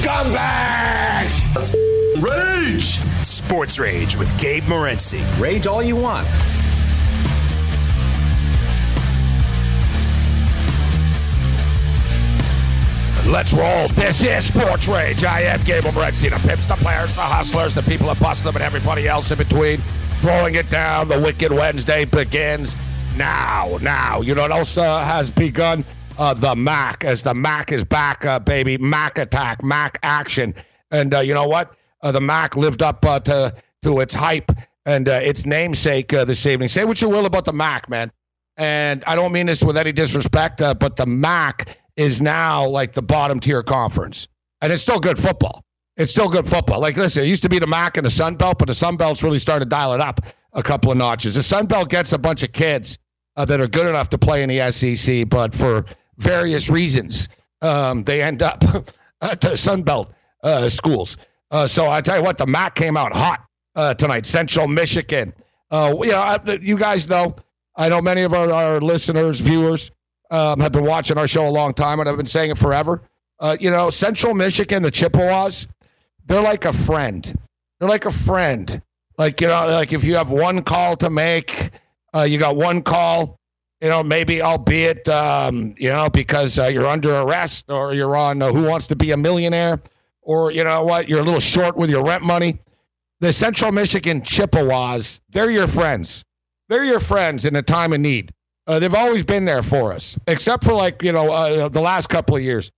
Scumbags! Let's rage! Sports Rage with Gabe Morency. Rage all you want. Let's roll. This is Sports Rage. I am Gable Morency. The pimps, the players, the hustlers, the people that bust them, and everybody else in between. Throwing it down. The Wicked Wednesday begins now. Now. You know what else uh, has begun? Uh, the Mac as the Mac is back, uh, baby. Mac attack, Mac action, and uh, you know what? Uh, the Mac lived up uh, to to its hype and uh, its namesake this evening. Say what you will about the Mac, man, and I don't mean this with any disrespect, but the Mac is now like the bottom tier conference, and it's still good football. It's still good football. Like, listen, it used to be the Mac and the Sun Belt, but the Sun Belt's really started to dial it up a couple of notches. The Sun Belt gets a bunch of kids that are good enough to play in the SEC, but for various reasons, um, they end up at the Sunbelt uh, schools. Uh, so I tell you what, the MAC came out hot uh, tonight. Central Michigan. Uh, you know, I, you guys know. I know many of our, our listeners, viewers, um, have been watching our show a long time, and I've been saying it forever. Uh, you know, Central Michigan, the Chippewas, they're like a friend. They're like a friend. Like you know, like if you have one call to make, uh, you got one call you know, maybe albeit, um, you know, because uh, you're under arrest or you're on uh, Who Wants to Be a Millionaire, or you know what, you're a little short with your rent money. The Central Michigan Chippewas, they're your friends. They're your friends in a time of need. Uh, they've always been there for us, except for like you know uh, the last couple of years.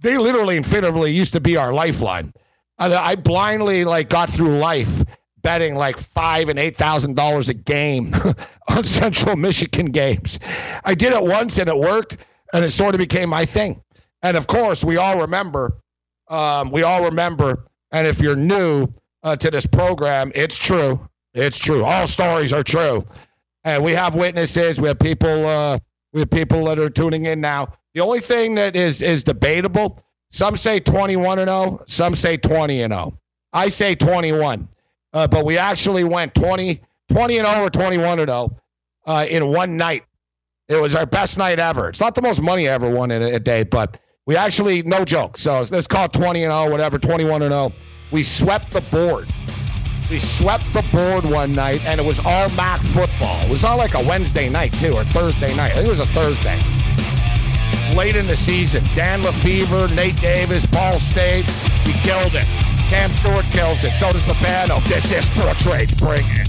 They literally and figuratively used to be our lifeline. I, I blindly like got through life betting like five and eight thousand dollars a game on Central Michigan games. I did it once and it worked, and it sort of became my thing. And of course, we all remember. Um, we all remember. And if you're new uh, to this program, it's true. It's true. All stories are true, and we have witnesses. We have people. Uh, we have people that are tuning in now. The only thing that is is debatable. Some say 21 and 0. Some say 20 and 0. I say 21 uh, but we actually went 20, 20 and 0 or 21 and 0 uh, in one night. It was our best night ever. It's not the most money I ever won in a, a day, but we actually, no joke. So let's call it 20 and 0, whatever, 21 and 0. We swept the board. We swept the board one night, and it was all MAC football. It was all like a Wednesday night, too, or Thursday night. I think it was a Thursday. Late in the season, Dan LeFevour, Nate Davis, Ball State, we killed it. Cam Stewart kills it. So does Babano. This is Sports Rage. Bring it.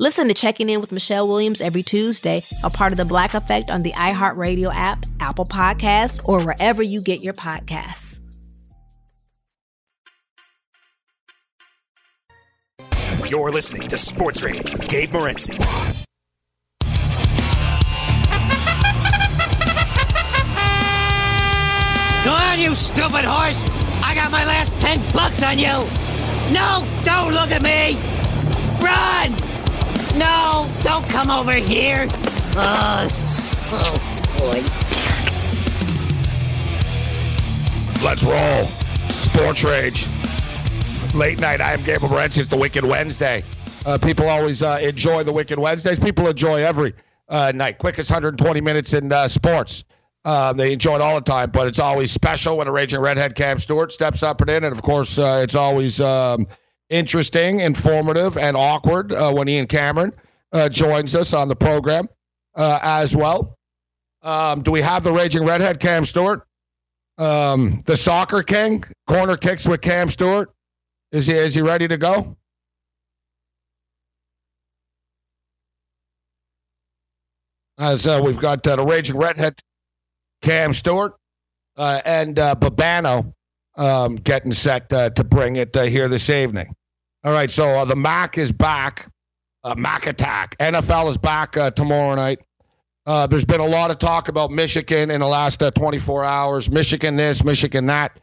Listen to Checking In with Michelle Williams every Tuesday, a part of the Black Effect on the iHeartRadio app, Apple Podcasts, or wherever you get your podcasts. You're listening to Sports Rage with Gabe Morency. Go on, you stupid horse! I got my last ten bucks on you! No, don't look at me! Run! No, don't come over here! Uh, oh, boy. Let's roll. Sports Rage. Late night. I am Gabriel Morency. It's the Wicked Wednesday. Uh, people always uh, enjoy the Wicked Wednesdays. People enjoy every uh, night. Quickest 120 minutes in uh, sports. Um, they enjoy it all the time, but it's always special when a raging redhead Cam Stewart steps up and in. And of course, uh, it's always um, interesting, informative, and awkward uh, when Ian Cameron joins us on the program as well. Um, do we have the raging redhead Cam Stewart? Um, the soccer king, corner kicks with Cam Stewart. Is he is he ready to go? As uh, we've got uh, the raging redhead Cam Stewart uh, and uh, Babano um, getting set uh, to bring it uh, here this evening. All right, so uh, the Mac is back. Uh, Mac Attack. NFL is back uh, tomorrow night. Uh, there's been a lot of talk about Michigan in the last uh, 24 hours. Michigan this, Michigan that,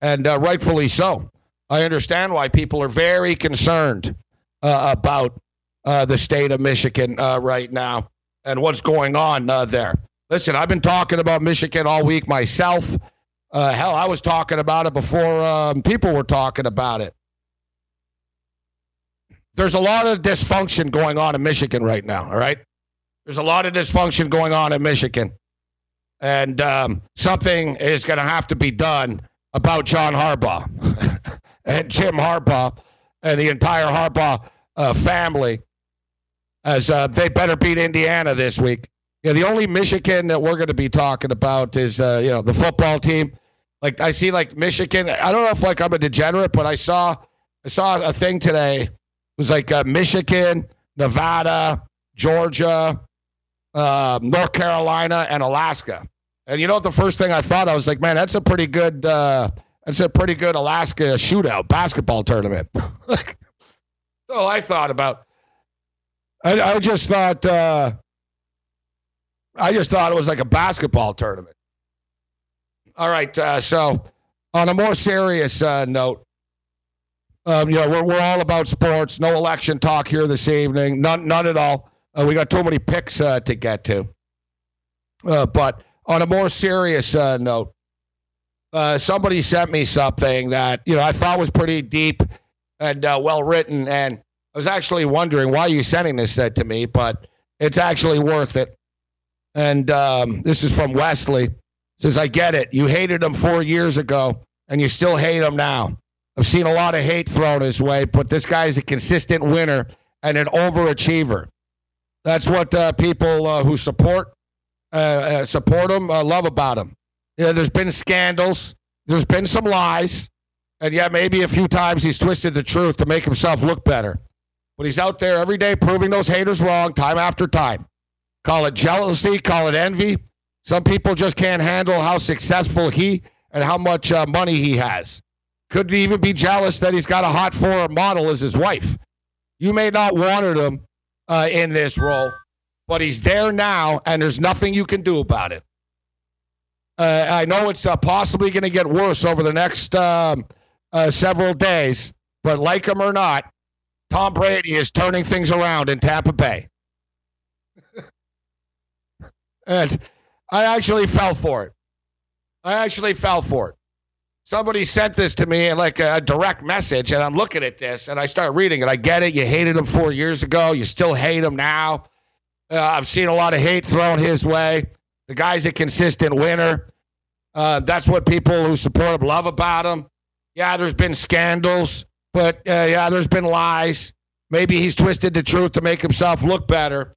and uh, rightfully so. I understand why people are very concerned about the state of Michigan right now and what's going on there. Listen, I've been talking about Michigan all week myself. Hell, I was talking about it before um, people were talking about it. There's a lot of dysfunction going on in Michigan right now, all right? There's a lot of dysfunction going on in Michigan. And um, something is going to have to be done about John Harbaugh and Jim Harbaugh and the entire Harbaugh uh, family, as uh, they better beat Indiana this week. Yeah, the only Michigan that we're going to be talking about is uh, you know the football team. Like I see, like Michigan. I don't know if like I'm a degenerate, but I saw I saw a thing today. Was like uh, Michigan, Nevada, Georgia, uh, North Carolina, and Alaska. And you know what? The first thing I thought, I was like, man, that's a pretty good. Uh, that's a pretty good Alaska shootout basketball tournament. so I thought about. I, I just thought. Uh, I just thought it was like a basketball tournament. All right. Uh, so, on a more serious uh, note, um, you know, we're, we're all about sports. No election talk here this evening. None, none at all. Uh, we got too many picks uh, to get to. Uh, but on a more serious uh, note, uh, somebody sent me something that you know I thought was pretty deep and uh, well written, and I was actually wondering why you sending this to me, but it's actually worth it. And um, this is from Wesley. Says I get it. You hated him four years ago, and you still hate him now. I've seen a lot of hate thrown his way, but this guy is a consistent winner and an overachiever. That's what uh, people uh, who support uh, uh, support him uh, love about him. Yeah, there's been scandals, there's been some lies, and yeah, maybe a few times he's twisted the truth to make himself look better. But he's out there every day proving those haters wrong, time after time. Call it jealousy, call it envy. Some people just can't handle how successful he and how much uh, money he has. Could even be jealous that he's got a hot foreign model as his wife. You may not wanted him uh, in this role, but he's there now, and there's nothing you can do about it. Uh, I know it's uh, possibly going to get worse over the next um, uh, several days, but like him or not, Tom Brady is turning things around in Tampa Bay. and I actually fell for it. I actually fell for it. Somebody sent this to me in like a direct message, and I'm looking at this and I start reading it. I get it. You hated him four years ago. You still hate him now. Uh, I've seen a lot of hate thrown his way. The guy's a consistent winner. Uh, that's what people who support him love about him. Yeah, there's been scandals, but uh, yeah, there's been lies. Maybe he's twisted the truth to make himself look better.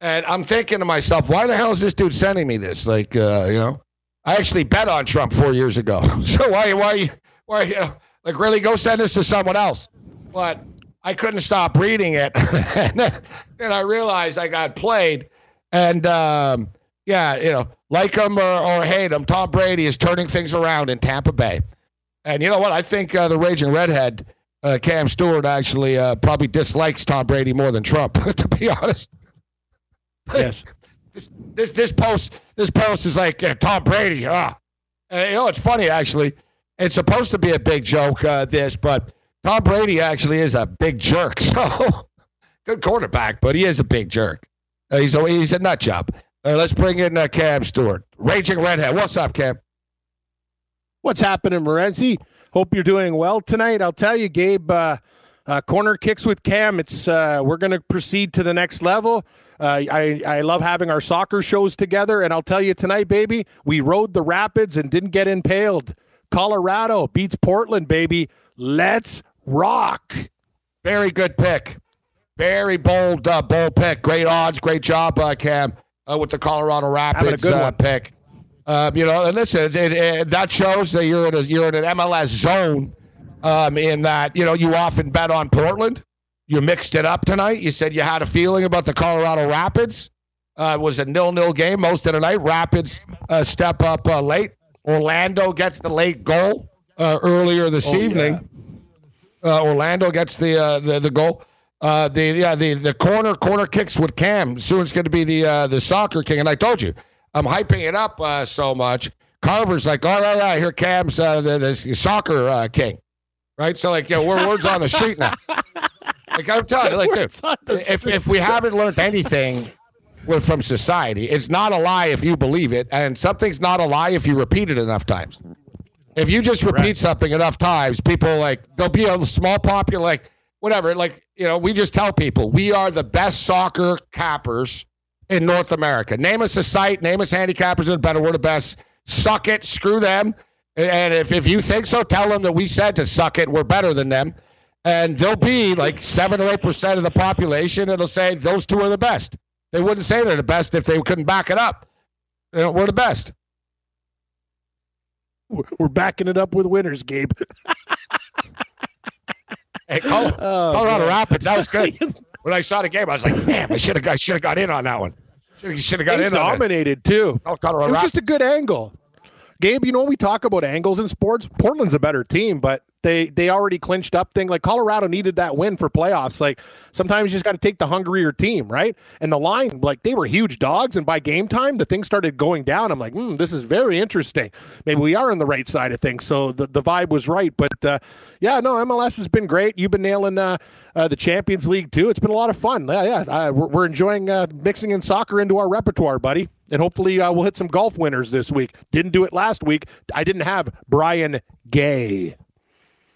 And I'm thinking to myself, why the hell is this dude sending me this? Like, uh, you know, I actually bet on Trump four years ago. so why, why, why, you know, like really go send this to someone else? But I couldn't stop reading it, and then I realized I got played. And um, yeah, you know, like him or, or hate him, Tom Brady is turning things around in Tampa Bay. And you know what? I think uh, the raging redhead, uh, Cam Stewart, actually uh, probably dislikes Tom Brady more than Trump, to be honest. Yes. This, this this post this post is like uh, Tom Brady. Ah, you know it's funny actually. It's supposed to be a big joke. Uh, this, but Tom Brady actually is a big jerk. So good quarterback, but he is a big jerk. Uh, he's a he's a nut job. Let's bring in uh, Cam Stewart, raging redhead. What's up, Cam? What's happening, Morency? Hope you're doing well tonight. I'll tell you, Gabe. Uh, corner kicks with Cam. It's uh, we're going to proceed to the next level. Uh, I I love having our soccer shows together, and I'll tell you tonight, baby, we rode the rapids and didn't get impaled. Colorado beats Portland, baby. Let's rock. Very good pick. Very bold, uh, bold pick. Great odds. Great job, uh, Cam, uh, with the Colorado Rapids uh, pick. Um, you know, and listen, it, it, that shows that you're in a, you're in an MLS zone. Um, in that, you know, you often bet on Portland. You mixed it up tonight. You said you had a feeling about the Colorado Rapids. Uh, it was a nil-nil game most of the night. Rapids uh, step up uh, late. Orlando gets the late goal uh, earlier this Oh, evening. Uh, Orlando gets the uh, the the goal. Uh, the yeah the the corner corner kicks with Cam. Soon it's going to be the uh, the soccer king. And I told you, I'm hyping it up uh, so much. Carver's like, all right, all right, here Cam's uh, the, the soccer uh, king, right? So like, you know, we're words on the street now. Like I'm telling you, like, dude, Words on the if if we haven't learned anything from society, it's not a lie if you believe it, and something's not a lie if you repeat it enough times. If you just repeat Correct. something enough times, people like there'll be a small popular like whatever. Like you know, we just tell people we are the best soccer cappers in North America. Name us a site, name us handicappers that are better. We're the best. Suck it, screw them. And if, if you think so, tell them that we said to suck it. We're better than them. And there'll be like seven or eight percent of the population that'll say those two are the best. They wouldn't say they're the best if they couldn't back it up. You know, we're the best. We're- backing it up with winners, Gabe. Hey, Col- Oh, Colorado. Rapids, that was good. when I saw the game, I was like, damn, I should have got should have got in on that one. Should have got They in dominated too. Oh, Colorado It was Rapids. just a good angle. Gabe, you know we talk about angles in sports. Portland's a better team, but they they already clinched up thing. Like Colorado needed that win for playoffs. Like sometimes you just got to take the hungrier team, right? And the line, like they were huge dogs, and by game time, the thing started going down. I'm like, hmm, this is very interesting. Maybe we are on the right side of things. So the, the vibe was right. But uh, yeah, no, MLS has been great. You've been nailing uh, uh, the Champions League too. It's been a lot of fun. Yeah, yeah. We're, we're enjoying uh, mixing in soccer into our repertoire, buddy. And hopefully uh, we'll hit some golf winners this week. Didn't do it last week. I didn't have Brian Gay.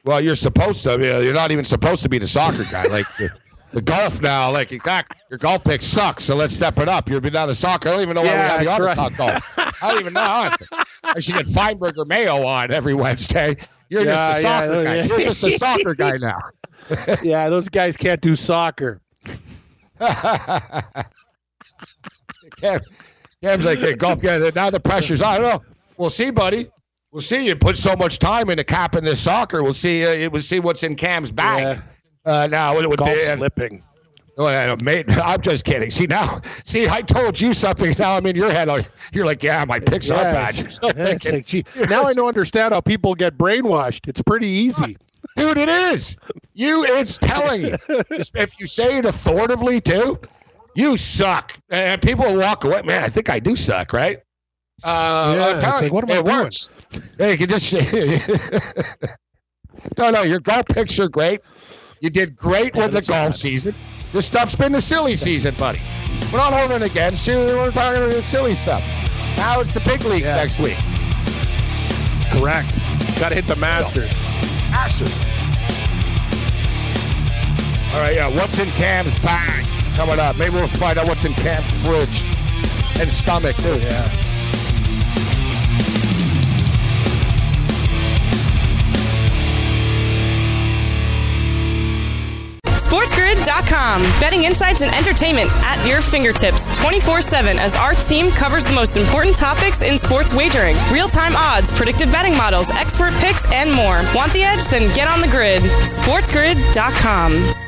Well, you're supposed to. You're not even supposed to be the soccer guy. Like the, the golf now, like exactly. Your golf pick sucks, so let's step it up. You're now the soccer. I don't even know why Yeah, we have the right. talk golf. I don't even know. Honestly. I should get Feinberg or Mayo on every Wednesday. You're Yeah, just a yeah, soccer guy. yeah. You're just a soccer guy now. yeah, those guys can't do soccer. Cam, Cam's like, hey, golf guy. Now the pressure's on. I don't know. We'll see, buddy. We'll see. You put so much time into capping this soccer. We'll see. Uh, we'll see what's in Cam's bag. Uh, now with, with Golf the, slipping. Oh, I'm just kidding. See now, see, I told you something. Now I'm in your head. You're like, yeah, my picks are bad. You're still yeah, thinking, like, gee, now I don't understand how people get brainwashed. It's pretty easy. dude, it is. You, it's telling you. if you say it authoritatively too, you suck, and people walk away. Man, I think I do suck, right? Uh, Yeah, like, what am I it doing? works. Hey, you can just no, no. Your golf picks are great. You did great with the golf season. This stuff's been the silly season, buddy. We're not holding against you. We're talking about the silly stuff. Now it's the big leagues Yeah. next week. Correct. Got to hit the Masters. Masters. All right, yeah. What's in Cam's bag coming up? Maybe we'll find out what's in Cam's fridge and stomach too. Yeah. SportsGrid.com. SportsGrid.com. Betting insights and entertainment at your fingertips 24 7 as our team covers the most important topics in sports wagering real time odds, predictive betting models, expert picks, and more. Want the edge? Then get on the grid. SportsGrid.com.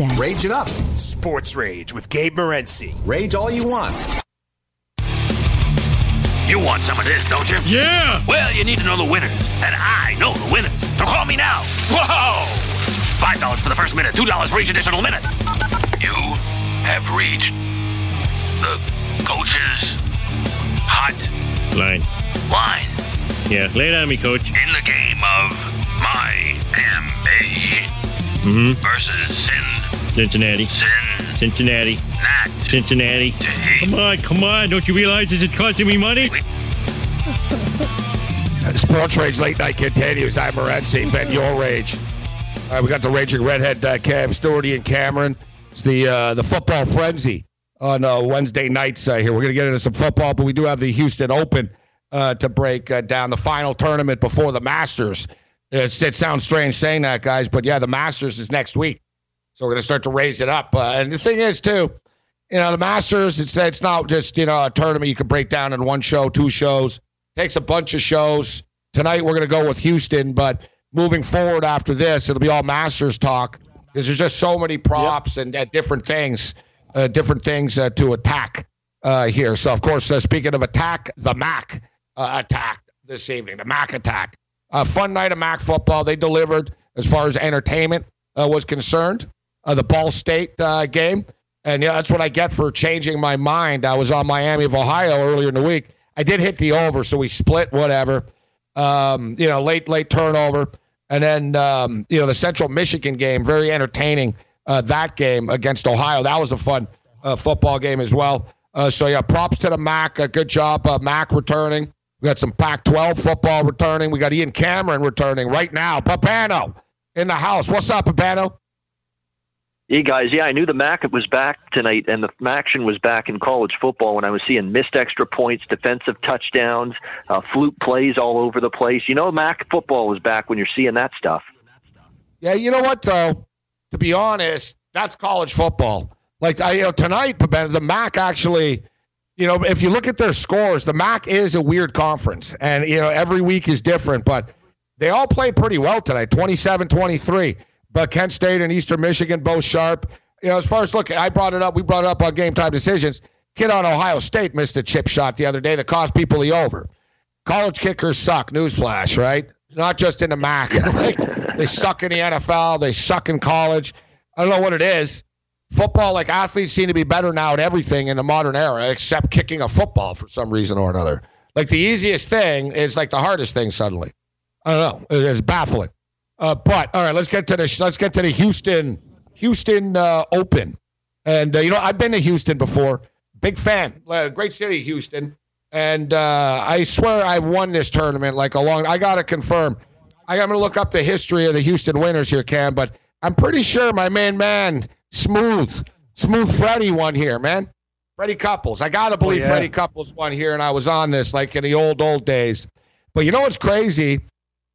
Rage it up. Sports Rage with Gabe Morency. Rage all you want. You want some of this, don't you? Yeah! Well, you need to know the winners, and I know the winners. So call me now. Whoa! Five dollars for the first minute, two dollars for each additional minute. You have reached the coach's hot Line. line Yeah, lay it on me, coach. in the game of my MA Mm-hmm. versus Sin Cincinnati. Sin Cincinnati. Nat. Cincinnati. Come on, come on. Don't you realize this is costing me money? Sports Rage Late Night continues. I'm Morency, vent your rage. All right, we got the Raging Redhead, uh, Cam Stewarty and Cameron. It's the uh, the football frenzy on uh, Wednesday nights uh, here. We're going to get into some football, but we do have the Houston Open uh, to break uh, down the final tournament before the Masters. It's, it sounds strange saying that, guys, but yeah, the Masters is next week. So we're going to start to raise it up. Uh, and the thing is, too, you know, the Masters, it's, it's not just, you know, a tournament you can break down in one show, two shows. takes a bunch of shows. Tonight, we're going to go with Houston, but moving forward after this, it'll be all Masters talk because there's just so many props and uh, different things, uh, different things uh, to attack uh, here. So, of course, uh, speaking of attack, the Mac uh, attack this evening, the Mac attack. A fun night of Mac football. They delivered as far as entertainment uh, was concerned. Uh, the Ball State uh, game, and yeah, that's what I get for changing my mind. I was on Miami of Ohio earlier in the week. I did hit the over, so we split whatever. Um, you know, late late turnover, and then um, you know the Central Michigan game, very entertaining. Uh, that game against Ohio, that was a fun uh, football game as well. Uh, so yeah, props to the Mac. Uh, good job, uh, Mac returning. We got some Pac-12 football returning. We got Ian Cameron returning right now. Babano in the house. What's up, Babano? Hey guys, yeah, I knew the Mac was back tonight, and the action was back in college football when I was seeing missed extra points, defensive touchdowns, uh, fluke plays all over the place. You know, Mac football is back when you're seeing that stuff. Yeah, you know what though? To be honest, that's college football. Like I, you know, tonight, Babano, the Mac actually, you know, if you look at their scores, the Mac is a weird conference, and you know, every week is different, but they all play pretty well tonight, 27-23 but Kent State and Eastern Michigan both sharp. You know, as far as look, I brought it up. We brought it up on game time decisions. Kid on Ohio State missed a chip shot the other day that cost people the over. College kickers suck. Newsflash, right? Not just in the MAC. they suck in the NFL. They suck in college. I don't know what it is. Football, like athletes, seem to be better now at everything in the modern era, except kicking a football for some reason or another. Like the easiest thing is like the hardest thing suddenly. I don't know. It's baffling. Uh, but all right, let's get to the let's get to the Houston Houston uh, Open. And uh, you know, I've been to Houston before. Big fan. Uh, great city, Houston. And uh, I swear I won this tournament like a long. I gotta confirm. I, I'm gonna look up the history of the Houston winners here, Cam. But I'm pretty sure my main man, Smooth, Smooth Freddie won here, man. Freddie Couples. I gotta believe yeah. Freddie Couples won here, and I was on this like in the old old days. But you know what's crazy?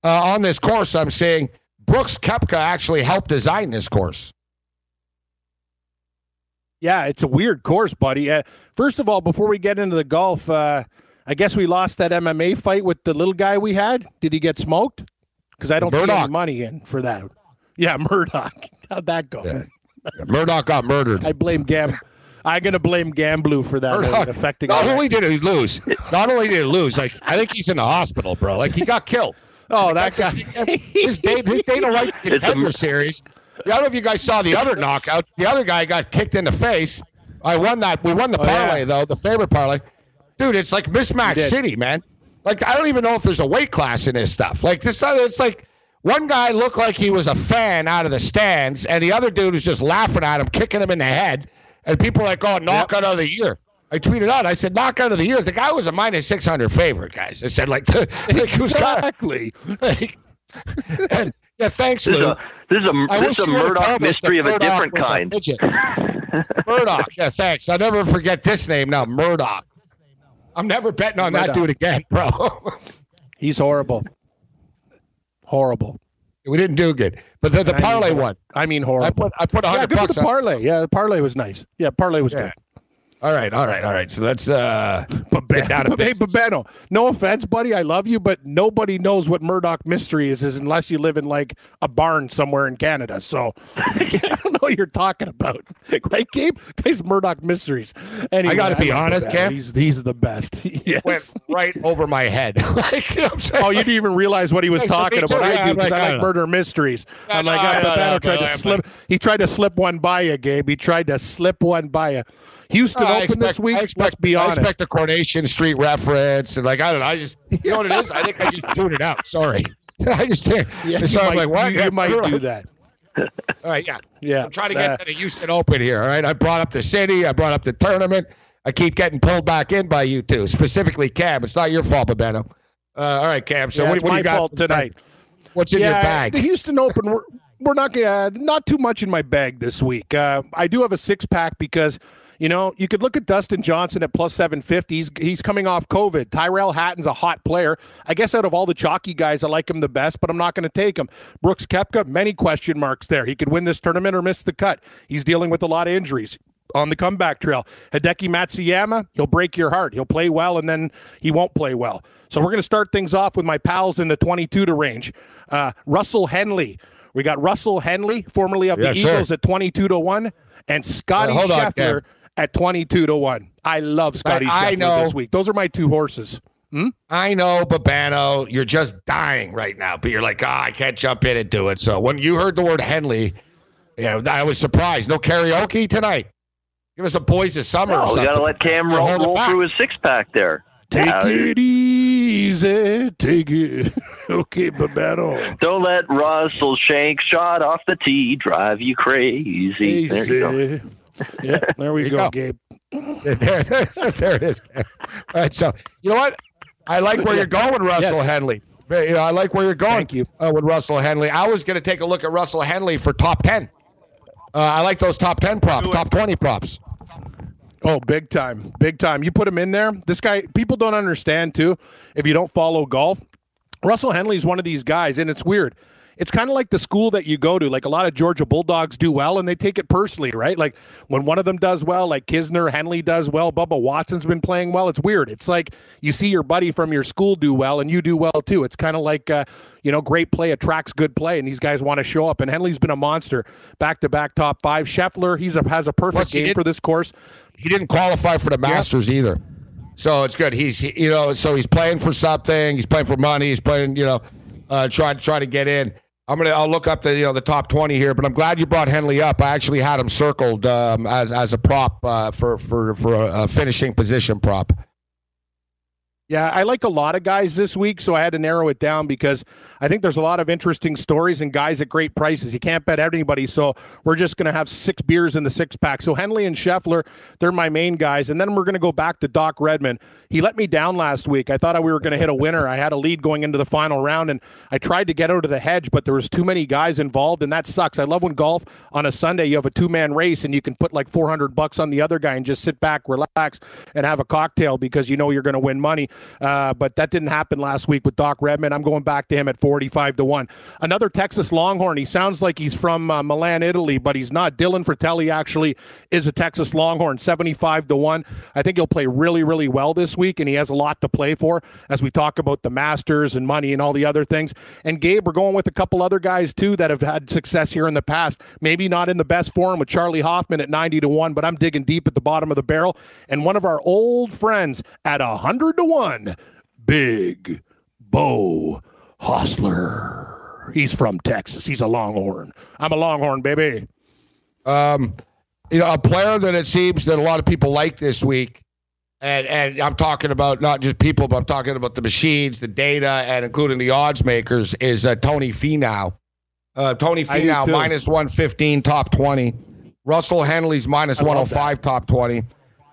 Uh, on this course, I'm seeing Brooks Koepka actually helped design this course. Yeah, it's a weird course, buddy. Uh, first of all, before we get into the golf, uh, I guess we lost that MMA fight with the little guy we had. Did he get smoked? Because I don't see any money in for that. Yeah, Murdoch. How'd that go? Yeah. Murdoch got murdered. I blame Gam. I'm gonna blame Gamblu for that Murdoch, affecting. not only did he lose, not only did he lose, like I think he's in the hospital, bro. Like he got killed. Oh, that guy. his Dana, his Dana White contender series. I don't know if you guys saw the other knockout. The other guy got kicked in the face. I won that. We won the Oh, yeah. parlay though, the favorite parlay. Dude, it's like mismatch city, man. Like I don't even know if there's a weight class in this stuff. Like this, it's like one guy looked like he was a fan out of the stands, and the other dude was just laughing at him, kicking him in the head. And people are like, "Oh, knockout of the year." I tweeted out. I said, "Knockout of the year." The guy was a minus six hundred favorite, guys. I said, like, like it was kinda- Exactly. like, and yeah, thanks, This is a this is a I this is a Murdoch mystery that of a different was a kind. Murdoch. Yeah, thanks. I'll never forget this name now, Murdoch. I'm never betting on that dude again, bro. He's horrible. Horrible. we didn't do good. But the, the I mean parlay one. I mean horrible. I put I put yeah, hundred for bucks the parlay. Yeah, the parlay was nice. Yeah, parlay was Yeah. good. All right, all right, all right. So let's uh But get down to hey, no offense, buddy. I love you, but nobody knows what Murdoch mystery is, is unless you live in like a barn somewhere in Canada. So I don't know what you're talking about, right, Gabe? Guys, Murdoch mysteries. Anyway, I gotta be love honest, Cam. He's he's the best. yes. went right over my head. like, you know what I'm saying? Oh, you didn't even realize what he was talking about. Yeah, I do because like, I I like murder mysteries. I'm like, Babano I tried to slip. He tried to slip one by you, Gabe. He tried to slip one by you. Houston I open this week. I expect, Let's be I expect a Coronation Street reference, and like I don't know. I just you know what it is. I think I just tuned it out. Sorry, I just did. yeah, you so I'm might, like, what? you, you might do that. All right, yeah, Yeah, I'm trying to uh, get to the Houston Open here. All right, I brought up the city. I brought up the tournament. I keep getting pulled back in by you two, specifically Cam. It's not your fault, Babano. Uh, all right, Cam. So Yeah, what, what do you got fault tonight. What's in yeah, your bag? The Houston Open, we're, we're not uh, not too much in my bag this week. Uh, I do have a six pack because you know you could look at Dustin Johnson at plus seven fifty. He's he's coming off COVID. Tyrrell Hatton's a hot player. I guess out of all the chalky guys, I like him the best, but I'm not going to take him. Brooks Koepka, many question marks there. He could win this tournament or miss the cut. He's dealing with a lot of injuries. On the comeback trail, Hideki Matsuyama, he'll break your heart. He'll play well, and then he won't play well. So we're going to start things off with my pals in the 22 to range. Uh, Russell Henley. We got Russell Henley, formerly of Yes, the sir. Eagles, at 22 to 1, and Scotty on, Scheffler Cam. At 22 to 1. I love Scotty I- I Scheffler know. this week. Those are my two horses. I know, Babano, you're just dying right now, but you're like, ah, I can't jump in and do it. So when you heard the word Henley, you know, I was surprised. No karaoke tonight. Give us a boys of summer No, or we something. got to let Cam roll, roll through his six pack there. Take Yeah, it easy. Take it. okay, Babano. Don't let Russell Shank shot off the tee drive you crazy. There you go. Easy. Yeah, there we There go, go. Gabe. there, there, there it is. All right, so you know what? I like where you're going, Russell Yes. Henley. You know, I like where you're going. Thank you. Uh, with Russell Henley. I was going to take a look at Russell Henley for top ten. Uh, I like those top ten props, top twenty props. Oh, big time. Big time. You put him in there. This guy, people don't understand too, if you don't follow golf. Russell Henley is one of these guys, and it's weird. It's kind of like the school that you go to. Like a lot of Georgia Bulldogs do well, and they take it personally, right? Like when one of them does well, like Kisner, Henley does well, Bubba Watson's been playing well. It's weird. It's like you see your buddy from your school do well, and you do well too. It's kind of like, uh, you know, great play attracts good play, and these guys want to show up. And Henley's been a monster, back to back top five. Scheffler, he's a, has a perfect Plus, game for this course. He didn't qualify for the Masters either. So it's good. He's he- you know so he's playing for something. He's playing for money. He's playing you know uh, trying try to get in. I'm gonna I'll look up the you know the top 20 here, but I'm glad you brought Henley up. I actually had him circled um, as as a prop uh, for for for a, a finishing position prop. Yeah, I like a lot of guys this week, so I had to narrow it down because I think there's a lot of interesting stories and guys at great prices. You can't bet anybody, so we're just going to have six beers in the six pack. So Henley and Scheffler, they're my main guys, and then we're going to go back to Doc Redman. He let me down last week. I thought we were going to hit a winner. I had a lead going into the final round, and I tried to get out of the hedge, but there was too many guys involved, and that sucks. I love when golf on a Sunday you have a two man race and you can put like 400 bucks on the other guy and just sit back, relax, and have a cocktail because you know you're going to win money. Uh, but that didn't happen last week with Doc Redman. I'm going back to him at 45 to one. Another Texas Longhorn. He sounds like he's from uh, Milan, Italy, but he's not. Dylan Frittelli actually is a Texas Longhorn, 75 to one. I think he'll play really, really well this week, and he has a lot to play for as we talk about the Masters and money and all the other things. And Gabe, we're going with a couple other guys too that have had success here in the past. Maybe not in the best form with Charley Hoffman at 90 to 1, but I'm digging deep at the bottom of the barrel. And one of our old friends at 100 to 1, Big Beau Hossler. He's from Texas. He's a Longhorn. I'm a Longhorn, baby. Um, you know, a player that it seems that a lot of people like this week, and and I'm talking about not just people, but I'm talking about the machines, the data, and including the odds makers, is uh, Tony Finau. Uh, Tony I do Finau minus 115, top 20. Russell Henley's minus I 105, top 20.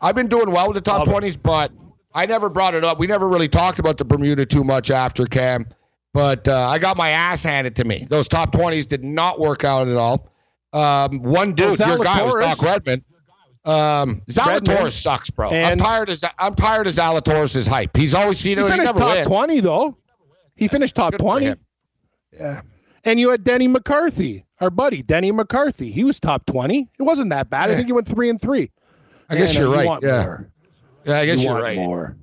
I've been doing well with the top 20s, but I never brought it up. We never really talked about the Bermuda too much after Cam, but uh, I got my ass handed to me. Those top 20s did not work out at all. Um, one dude, your guy was Doc Redman. Um, Redmond. Zalatoris sucks, bro. I'm tired of I'm tired of Zalatoris' hype. He's always you know he he finished never top wins. 20, though. He finished top Good 20. Yeah. And you had Denny McCarthy, our buddy, Denny McCarthy. He was top 20. It wasn't that bad. I think he went three and three. I guess Man, you're you right. want Yeah. more. Yeah, I guess You you're want right. More.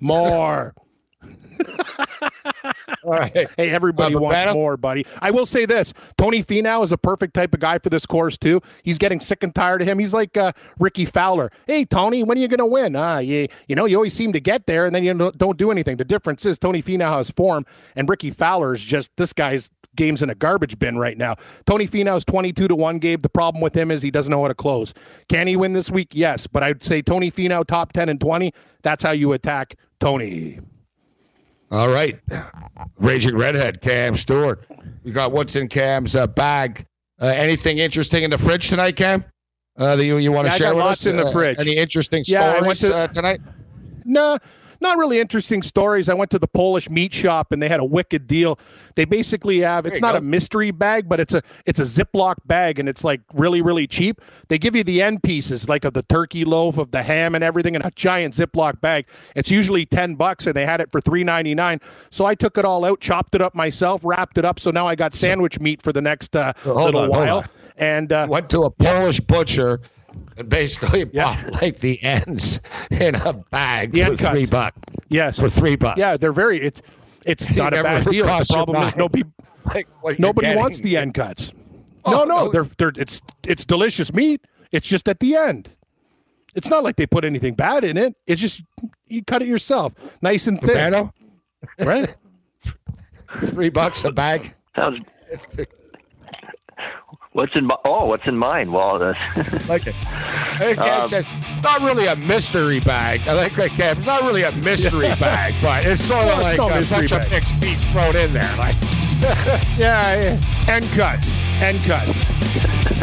More. All right. Hey, everybody Uh, wants Babano? more, buddy. I will say this: Tony Finau is a perfect type of guy for this course too. He's getting sick and tired of him. He's like uh, Rickie Fowler. Hey, Tony, when are you going to win? Ah, you, you know, you always seem to get there, and then you don't- do anything. The difference is Tony Finau has form, and Rickie Fowler is just this guy's game's in a garbage bin right now. Tony Finau's twenty-two to one. Gabe. The problem with him is he doesn't know how to close. Can he win this week? Yes, but I'd say Tony Finau top ten and twenty. That's how you attack Tony. All right. Raging Redhead, Cam Stewart. You got what's in Cam's uh, bag. Uh, anything interesting in the fridge tonight, Cam? Uh, that you, you want to Yeah, I share got with lots us? in the Uh, fridge. Any interesting Yeah, I stories to- uh, tonight? Nah, not really interesting stories. I went to the Polish meat shop and they had a wicked deal. They basically have it's not go. a mystery bag, but it's a it's a Ziploc bag and it's like really really cheap. They give you the end pieces like of the turkey loaf, of the ham and everything in a giant Ziploc bag. It's usually 10 bucks and they had it for 3.99. So I took it all out, chopped it up myself, wrapped it up so now I got sandwich meat for the next uh, little on, while. And uh, Went to a Polish butcher and basically bought like the ends in a bag The for end three bucks. yes. For three bucks. Yeah, they're very it's it's You not a bad deal. The problem is mind. no people Like what Nobody getting. wants the end cuts. Oh, no, no, no. they're they're it's it's delicious meat. It's just at the end. It's not like they put anything bad in it. It's just you cut it yourself, nice and thin, Urbano? right? Three bucks a bag. Sounds. What's in my? Oh, what's in mine? Well, that's like it. Hey, Um, says it's not really a mystery bag. I like that, Cam. It's not really a mystery bag, but it's sort of Well, it's like no a mystery bunch of mixed meat thrown in there. Like, Yeah, yeah. end cuts, end cuts,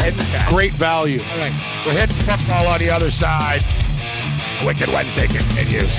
End cuts. great value. all right, we're hitting football on the other side. Wicked Wednesday continues.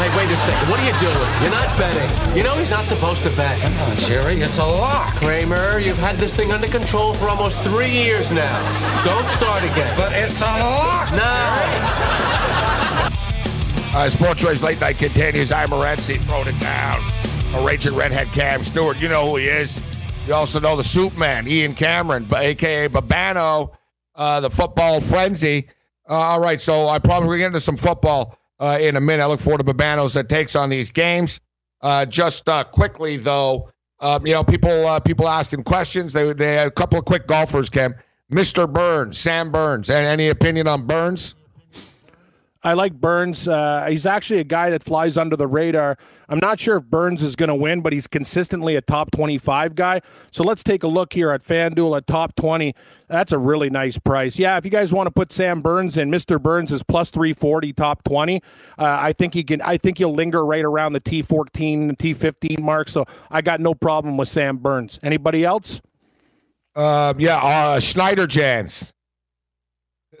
Hey, wait a second. What are you doing? You're not betting. You know he's not supposed to bet. Come on, Jerry. It's a lock. Kramer, you've had this thing under control for almost three years now. Don't start again. But it's a lock. No. Uh, Sports Rage Late Night continues. I'm Morency throwing it down. A raging redhead Cam Stewart. You know who he is. You also know the Soup Man, Ian Cameron, b- aka Babano, uh, the football frenzy. Uh, all right, so I probably get into some football uh, in a minute. I look forward to Babano's uh, takes on these games. Uh, just uh, quickly though, um, you know, people uh, people asking questions. They they had a couple of quick golfers, Cam. Mr. Burns, Sam Burns. And any opinion on Burns? I like Burns. Uh, he's actually a guy that flies under the radar. I'm not sure if Burns is going to win, but he's consistently a top 25 guy. So let's take a look here at FanDuel at top 20. That's a really nice price. Yeah, if you guys want to put Sam Burns in, Mr. Burns is plus 340, top 20. Uh, I think he can. I think he'll linger right around the T14, T15 mark. So I got no problem with Sam Burns. Anybody else? Um, yeah, uh, Schneider Jans.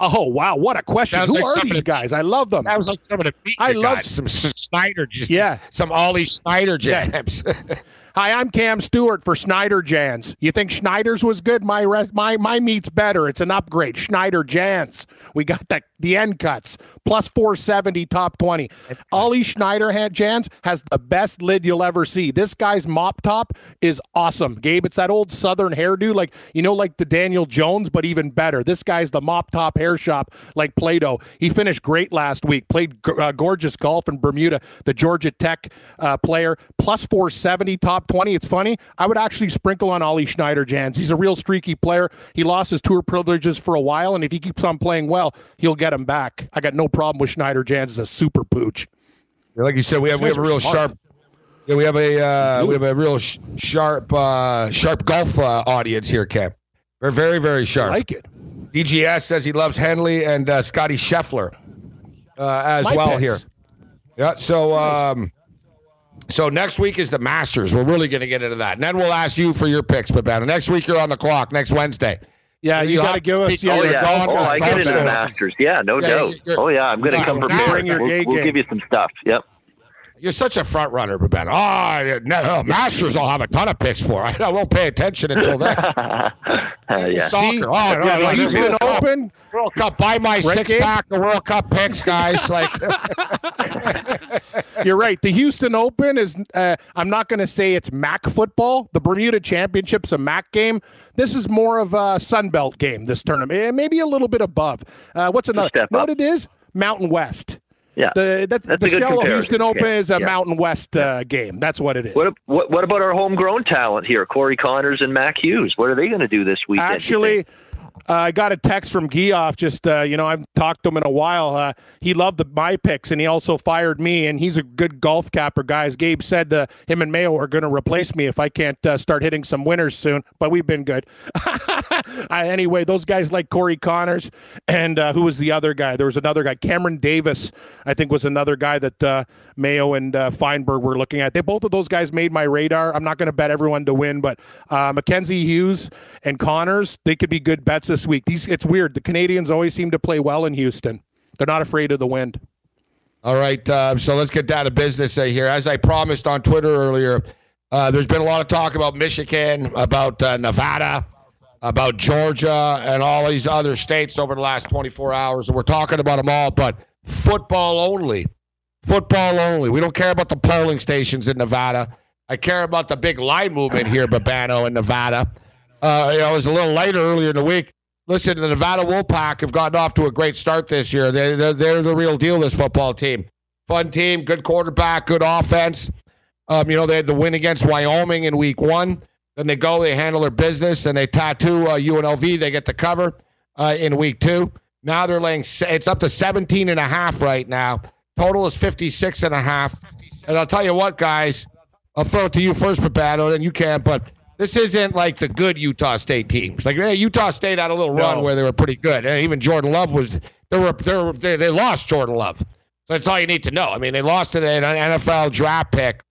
Oh wow, what a question! Who like are these guys? I love them. That was like some of the I love some, Snyder, Yeah. some Ollie Snyder jams. Hi, I'm Cam Stewart for Schneider Jans. You think Schneider's was good? My re- my my meat's better. It's an upgrade. Schneider Jans. We got the the end cuts plus 470 top 20. Ollie Schneider Jans has the best lid you'll ever see. This guy's mop top is awesome. Gabe, it's that old southern hairdo like you know like the Daniel Jones but even better. This guy's the mop top hair shop like Play-Doh. He finished great last week. Played g- uh, gorgeous golf in Bermuda. The Georgia Tech uh, player plus 470 top 20. It's funny. I would actually sprinkle on Ollie Schniederjans. He's a real streaky player. He lost his tour privileges for a while, and if he keeps on playing well, he'll get him back. I got no problem with Schniederjans as a super pooch. like you said, we have we have a real smart. sharp. Yeah, we have a uh, we have a real sh- sharp uh, sharp golf uh, audience here, Cam. We're very very sharp. I like it. DGS says he loves Henley and uh, Scotty Scheffler uh, as My well picks. here. Yeah. So um, so next week is the Masters. We're really going to get into that, and then we'll ask you for your picks, Babano. Next week you're on the clock. Next Wednesday. Yeah, you You'll got to give us yeah, oh yeah, golf oh I get into the. Masters. Yeah, no Yeah, doubt. Oh yeah, I'm going to come prepared. bring your we'll, we'll give you some stuff. Yep. You're such a front runner, Babano. Oh, no, no, Masters I'll have a ton of picks for. I won't pay attention until then. Uh, yeah. Soccer. See? Oh, no, yeah, no, the Houston Open. World Cup. Buy my Right, six Gabe? pack of World Cup picks, guys. Like, You're right. The Houston Open is, uh, I'm not going to say it's MAC football. The Bermuda Championship's a MAC game. This is more of a Sunbelt game, this tournament. Maybe a little bit above. Uh, what's another? step know up. what it is? Mountain West. Yeah. The, that, That's the Shell. Houston Open Yeah, is a yeah. Mountain West uh, game. That's what it is. What, what what about our homegrown talent here, Corey Conners and Mac Hughes? What are they going to do this weekend? Actually? Uh, I got a text from Geoff. Just uh, you know, I've talked to him in a while. Uh, he loved the, my picks, and he also fired me. And he's a good golf capper, guys. Gabe said uh, him and Mayo are going to replace me if I can't uh, start hitting some winners soon. But we've been good. I, anyway, those guys like Corey Conners, and uh, who was the other guy? There was another guy, Cameron Davis. I think was another guy that uh, Mayo and uh, Feinberg were looking at. They both of those guys made my radar. I'm not going to bet everyone to win, but uh, Mackenzie Hughes and Conners, they could be good bets this week. These it's weird. The Canadians always seem to play well in Houston. They're not afraid of the wind. All right, uh, so let's get down to business here. As I promised on Twitter earlier, uh, there's been a lot of talk about Michigan, about uh, Nevada, about Georgia, and all these other states over the last 24 hours, and we're talking about them all, but football only. Football only. We don't care about the polling stations in Nevada. I care about the big line movement here, Babano in Nevada. Uh, you know, it was a little later earlier in the week. Listen, the Nevada Wolfpack have gotten off to a great start this year. They, they're, they're the real deal, this football team. Fun team, good quarterback, good offense. Um, you know, they had the win against Wyoming in week one. Then they go, they handle their business, and they tattoo uh, UNLV. They get the cover uh, in week two. Now they're laying, it's up to 17 and a half right now. Total is 56 and a half. And I'll tell you what, guys, I'll throw it to you first, Babano, then you can, but this isn't like the good Utah State teams. Like hey, Utah State had a little run where they were pretty good. And even Jordan Love was they were they, were, they they lost Jordan Love. So that's all you need to know. I mean, they lost to an NFL draft pick,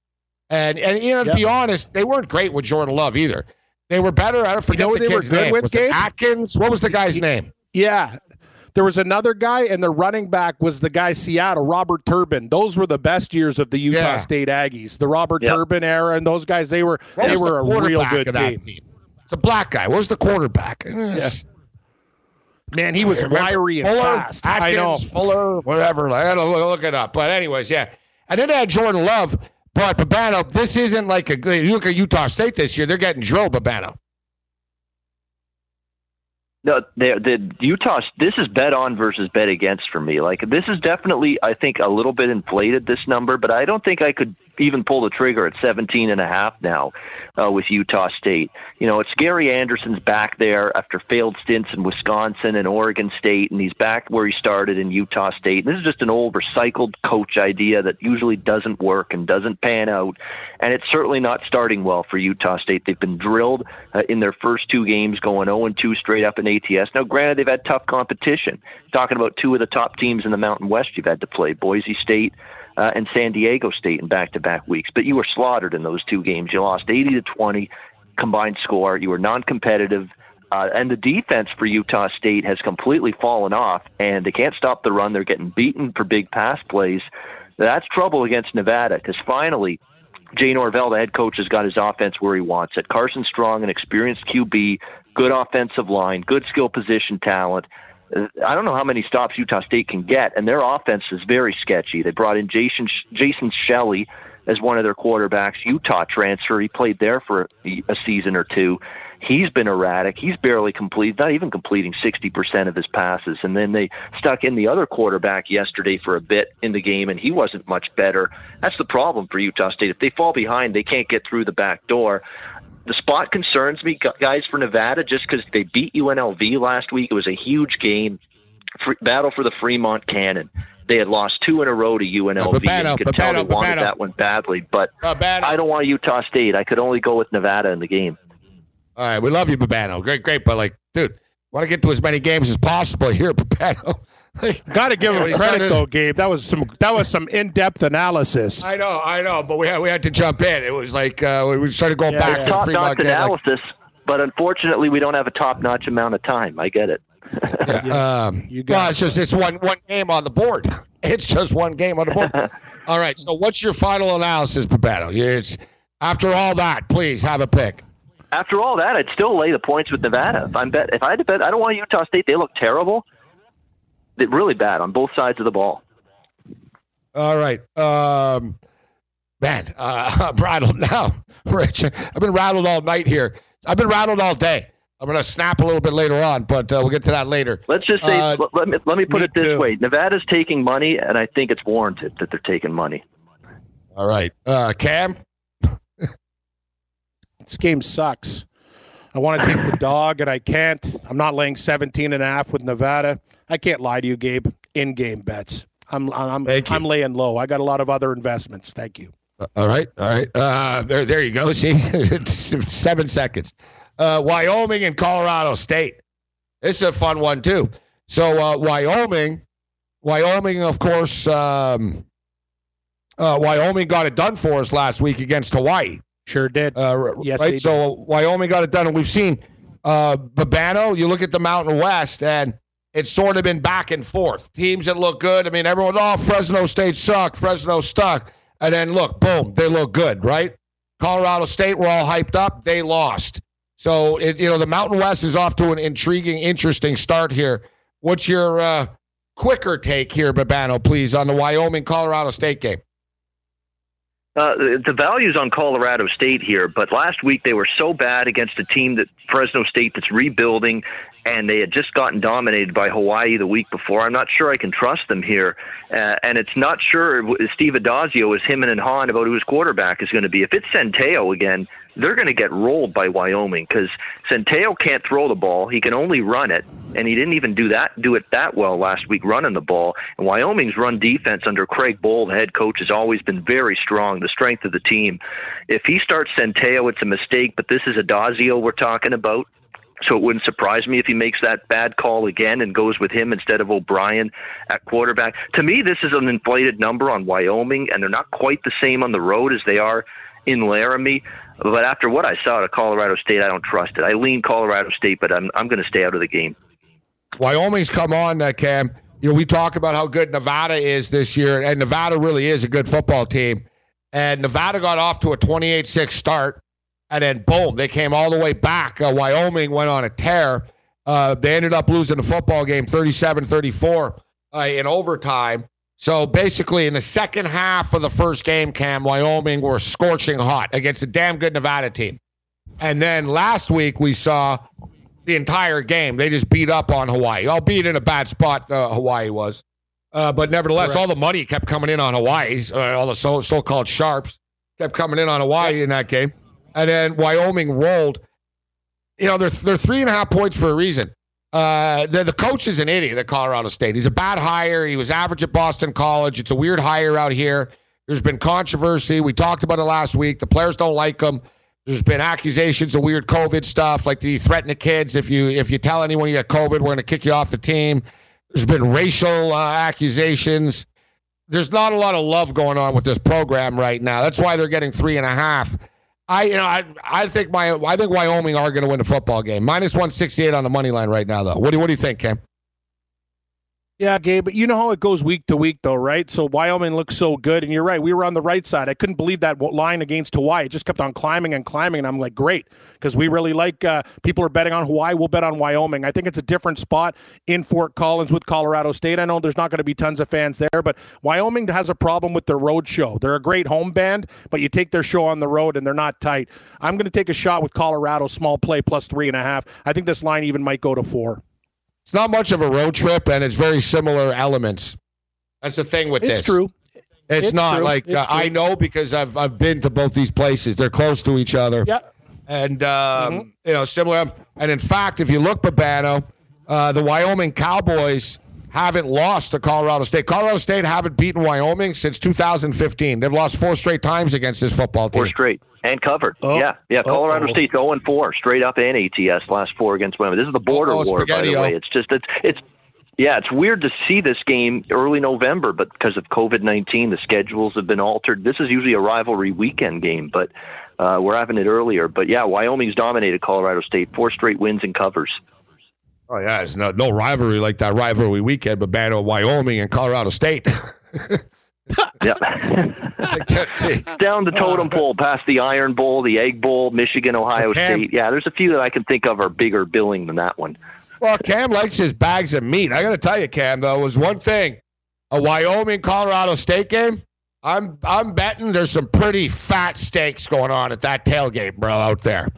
and and you know to Yep. be honest, they weren't great with Jordan Love either. They were better. I don't forget know who the they were good name. with, was Gabe? Atkins. What was the guy's name? Yeah. There was another guy, and the running back was the guy Seattle, Robert Turbin. Those were the best years of the Utah Yeah. State Aggies. The Robert Yep. Turbin era, and those guys, they were What they was the were a real good that team. It's a black guy. What was the quarterback? Eh. Yeah. Man, he was wiry and Fuller, fast. I know. Atkins, Fuller, whatever. I gotta look, look it up. But anyways, yeah. And then they had Jordan Love. But Babano, this isn't like a. You look at Utah State this year; they're getting drilled. Babano. No, the, the Utah. This is bet on versus bet against for me. Like this is definitely, I think, a little bit inflated this number, but I don't think I could even pull the trigger at 17 and a half now uh, with Utah State. You know, it's Gary Anderson's back there after failed stints in Wisconsin and Oregon State, and he's back where he started in Utah State. And this is just an old recycled coach idea that usually doesn't work and doesn't pan out, and it's certainly not starting well for Utah State. They've been drilled uh, in their first two games, going 0 2 straight up in ATS. Now, granted, they've had tough competition. Talking about two of the top teams in the Mountain West, you've had to play Boise State uh, and San Diego State in back-to-back weeks. But you were slaughtered in those two games. You lost 80 to 20 combined score. You were non-competitive. Uh, and the defense for Utah State has completely fallen off, and they can't stop the run. They're getting beaten for big pass plays. That's trouble against Nevada because finally, Jay Norvell, the head coach, has got his offense where he wants it. Carson Strong, an experienced QB, good offensive line, good skill position talent. I don't know how many stops Utah State can get, and their offense is very sketchy. They brought in Jason Jason Shelley as one of their quarterbacks. Utah transfer. He played there for a season or two. He's been erratic. He's barely complete, not even completing 60% of his passes. And then they stuck in the other quarterback yesterday for a bit in the game, and he wasn't much better. That's the problem for Utah State. If they fall behind, they can't get through the back door the spot concerns me, guys, for Nevada, just because they beat UNLV last week. It was a huge game, battle for the Fremont Cannon. They had lost two in a row to UNLV. Oh, Babano, you could Babano, tell they wanted Babano. that one badly, but Babano. I don't want Utah State. I could only go with Nevada in the game. All right, we love you, Babano. Great, great, but like, dude, want to get to as many games as possible here, Babano. Got to give him what credit said- though, Gabe. That was some that was some in depth analysis. I know, I know, but we had we had to jump in. It was like uh, we started going Yeah, back yeah. to Top Fremont. notch game, like, analysis, but unfortunately, we don't have a top notch amount of time. I get it. Um, You got well, it's just it's one one game on the board. It's just one game on the board. all right. So, what's your final analysis, Babano? It's after all that. Please have a pick. After all that, I'd still lay the points with Nevada. If I'm bet, if I had to bet, I don't want Utah State. They look terrible. They're really bad on both sides of the ball. All right. Um, man, uh, I'm rattled now, Rich. I've been rattled all night here. I've been rattled all day. I'm going to snap a little bit later on, but uh, we'll get to that later. Let's just say, Uh, let, let me let me put me it this too. way: Nevada's taking money, and I think it's warranted that they're taking money. All right. Uh, Cam? This game sucks. I want to take the dog, and I can't. I'm not laying 17 and a half with Nevada. I can't lie to you, Gabe. In game bets. I'm I'm Thank you. I'm laying low. I got a lot of other investments. Thank you. Uh, All right. All right. Uh, there, there you go. See, seven seconds. Uh, Wyoming and Colorado State. This is a fun one too. So uh, Wyoming, Wyoming, of course, um, uh, Wyoming got it done for us last week against Hawaii. Sure did. Uh, Yes, right. So Wyoming got it done, and we've seen uh, Babano. You look at the Mountain West, and it's sort of been back and forth. Teams that look good. I mean, everyone, oh, Fresno State sucked. Fresno stuck, and then look, boom, they look good, right? Colorado State were all hyped up. They lost. So it, you know, the Mountain West is off to an intriguing, interesting start here. What's your uh, quicker take here, Babano, please, on the Wyoming Colorado State game? Uh, the- values on Colorado State here, but last week they were so bad against a team that Fresno State that's rebuilding, and they had just gotten dominated by Hawaii the week before. I'm not sure I can trust them here, uh, and it's not sure Steve Addazio is him and Han about who his quarterback is going to be. If it's Centeio again, they're going to get rolled by Wyoming because Centeio can't throw the ball; he can only run it, and he didn't even do that do it that well last week running the ball. And Wyoming's run defense under Craig Bohl, the head coach, has always been very strong. The strength of the team. If he starts Centeio, it's a mistake. But this is Addazio we're talking about. So it wouldn't surprise me if he makes that bad call again and goes with him instead of O'Brien at quarterback. To me, this is an inflated number on Wyoming, and they're not quite the same on the road as they are in Laramie. But after what I saw at Colorado State, I don't trust it. I lean Colorado State, but I'm I'm going to stay out of the game. Wyoming's come on, uh, Cam. You know, we talk about how good Nevada is this year, and Nevada really is a good football team. And Nevada got off to a 28 6 start, and then boom, they came all the way back. Uh, Wyoming went on a tear. Uh, they ended up losing the football game 37 34 uh, in overtime. So basically, in the second half of the first game, Cam, Wyoming were scorching hot against a damn good Nevada team. And then last week, we saw the entire game. They just beat up on Hawaii, albeit in a bad spot. Uh, Hawaii was, uh, but nevertheless, Correct. all the money kept coming in on Hawaii. Uh, all the so so called sharps kept coming in on Hawaii in that game, and then Wyoming rolled. You know, they're they're three and a half points for a reason. Uh, the, the coach is an idiot at Colorado State. He's a bad hire. He was average at Boston College. It's a weird hire out here. There's been controversy. We talked about it last week. The players don't like him. There's been accusations of weird COVID stuff, like you threaten the kids if you if you tell anyone you got COVID, we're going to kick you off the team. There's been racial uh, accusations. There's not a lot of love going on with this program right now. That's why they're getting three and a half. I you know I I think my I think Wyoming are going to win the football game. Minus one sixty eight on the money line right now though. What do what do you think, Cam? Yeah, Gabe, but you know how it goes week to week, though, right? So Wyoming looks so good, and you're right. We were on the right side. I couldn't believe that line against Hawaii. It just kept on climbing and climbing, and I'm like, great, because we really like. Uh, people are betting on Hawaii. We'll bet on Wyoming. I think it's a different spot in Fort Collins with Colorado State. I know there's not going to be tons of fans there, but Wyoming has a problem with their road show. They're a great home band, but you take their show on the road, and they're not tight. I'm going to take a shot with Colorado small play plus three and a half. I think this line even might go to four. It's not much of a road trip, and it's very similar elements. That's the thing with this. It's this. true. It's, It's not true. like It's uh, I know because I've I've been to both these places. They're close to each other. Yeah. And um, Mm-hmm. you know, similar. And in fact, if you look, Babano, uh, the Wyoming Cowboys haven't lost to Colorado State. Colorado State haven't beaten Wyoming since 2015. They've lost four straight times against this football team. Four straight and covered. Oh. Yeah, yeah. Colorado Uh-oh. State's 0 and 4 straight up and ATS last four against women. This is the border Oh, war, by the way. It's just it's it's yeah, it's weird to see this game early November, but because of COVID 19, the schedules have been altered. This is usually a rivalry weekend game, but uh, we're having it earlier. But yeah, Wyoming's dominated Colorado State, four straight wins and covers. Oh yeah, there's no no rivalry like that rivalry weekend, Babano, Wyoming, and Colorado State. Yeah. Down the totem uh, pole, past the Iron Bowl, the Egg Bowl, Michigan, Ohio Okay. State. Yeah, there's a few that I can think of are bigger billing than that one. Well, Cam likes his bags of meat. I got to tell you, Cam, though, was one thing: a Wyoming Colorado State game. I'm I'm betting there's some pretty fat steaks going on at that tailgate, bro, out there.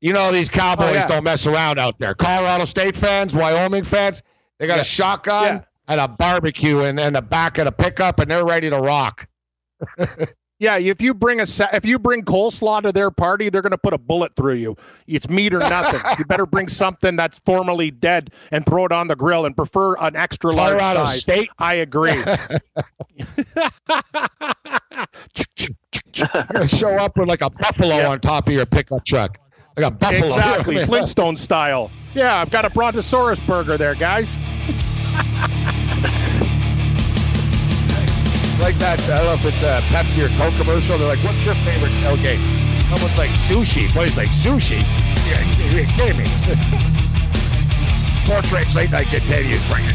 You know these Cowboys Oh, yeah. don't mess around out there. Colorado State fans, Wyoming fans, they got Yeah. a shotgun Yeah. and a barbecue in, in the back of the pickup, and they're ready to rock. Yeah, if you bring a if you bring coleslaw to their party, they're going to put a bullet through you. It's meat or nothing. you better bring something that's formerly dead and throw it on the grill, and prefer an extra large Colorado size. State? I agree. Show up with like a buffalo on top of your pickup truck, like a buffalo. exactly, Flintstone style. Yeah, I've got a Brontosaurus burger there, guys. like that. I don't know if it's a Pepsi or Coke commercial. They're like, "What's your favorite tailgate?" Someone's like, "Sushi." Boy's like, "Sushi." Yeah, you're kidding me. Sports Rage Late Night continues. Bring it.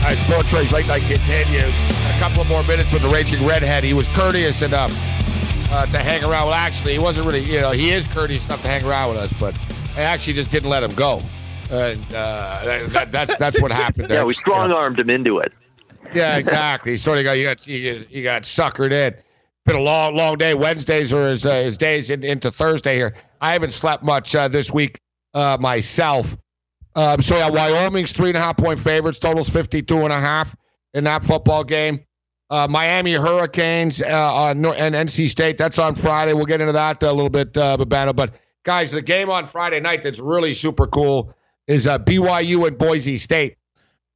All right, Sports Rage Late Night continues. A couple of more minutes with the Raging Redhead. He was courteous enough uh, to hang around. Well, actually, he wasn't really, you know, he is courteous enough to hang around with us, but I actually just didn't let him go. And uh, that, that's that's what happened there. Yeah, we strong armed him into it. Yeah, exactly. sort of got you got you, you got suckered in. Been a long, long day. Wednesdays are his, uh, his days in, into Thursday here. I haven't slept much uh, this week uh, myself. Um, so yeah, Wyoming's three and a half point favorites. Totals 52 and a half in that football game. Uh, Miami Hurricanes uh, on and NC State. That's on Friday. We'll get into that a little bit, uh, Babano. But guys, the game on Friday night that's really super cool is uh, BYU and Boise State.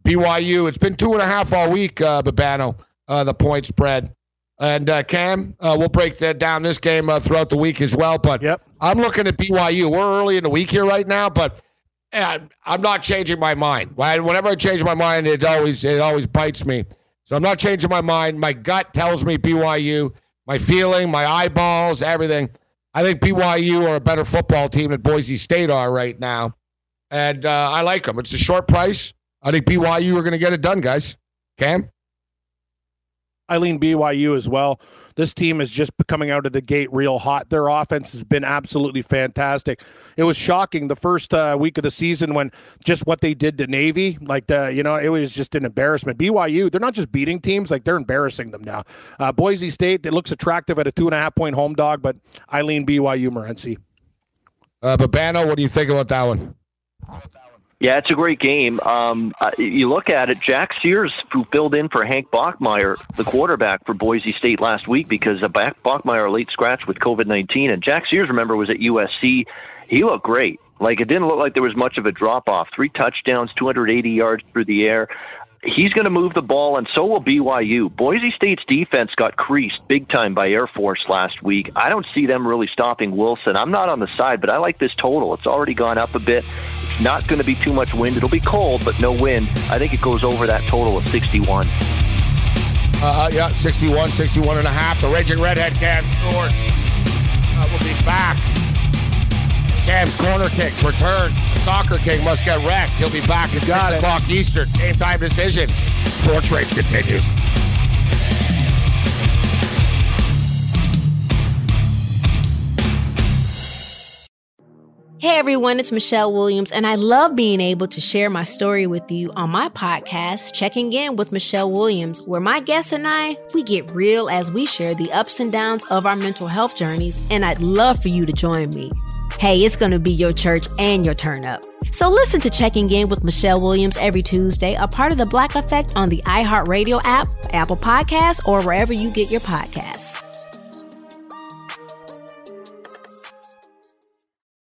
BYU. It's been two and a half all week, uh, Babano, uh, the point spread. And uh, Cam, uh, we'll break that down this game uh, throughout the week as well. But Yep. I'm looking at BYU. We're early in the week here right now, but eh, I'm not changing my mind. Whenever I change my mind, it always it always bites me. So I'm not changing my mind. My gut tells me BYU. My feeling, my eyeballs, everything. I think BYU are a better football team than Boise State are right now. And uh, I like them. It's a short price. I think BYU are going to get it done, guys. Cam? I lean BYU as well. This team is just coming out of the gate real hot. Their offense has been absolutely fantastic. It was shocking the first uh, week of the season when just what they did to Navy, like the, you know, it was just an embarrassment. BYU, they're not just beating teams, like they're embarrassing them now. Uh, Boise State, it looks attractive at a two and a half point home dog, but I lean BYU Morency. Uh, Babano, what do you think about that one? Yeah, it's a great game. Um, uh, you look at it, Jack Sears, who filled in for Hank Bachmeier, the quarterback for Boise State last week, because Bachmeier late scratch with COVID 19. And Jack Sears, remember, was at USC. He looked great. Like, it didn't look like there was much of a drop off. Three touchdowns, 280 yards through the air he's going to move the ball, and so will BYU. Boise State's defense got creased big time by Air Force last week. I don't see them really stopping Wilson. I'm not on the side, but I like this total. It's already gone up a bit. It's not going to be too much wind. It'll be cold, but no wind. I think it goes over that total of 61. Uh, yeah, 61, 61 and a half. The Raging Redhead Cam Stewart uh, will be back. Cam's corner kicks return. Soccer King must get rest. He'll be back at 6 it. o'clock Eastern. Game time decisions. Sports Rage continues. Hey everyone, it's Michelle Williams, and I love being able to share my story with you on my podcast, Checking In with Michelle Williams, where my guests and I, we get real as we share the ups and downs of our mental health journeys, and I'd love for you to join me. Hey, it's going to be your church and your turn up. So listen to Checking In with Michelle Williams every Tuesday, a part of the Black Effect on the iHeartRadio app, Apple Podcasts, or wherever you get your podcasts.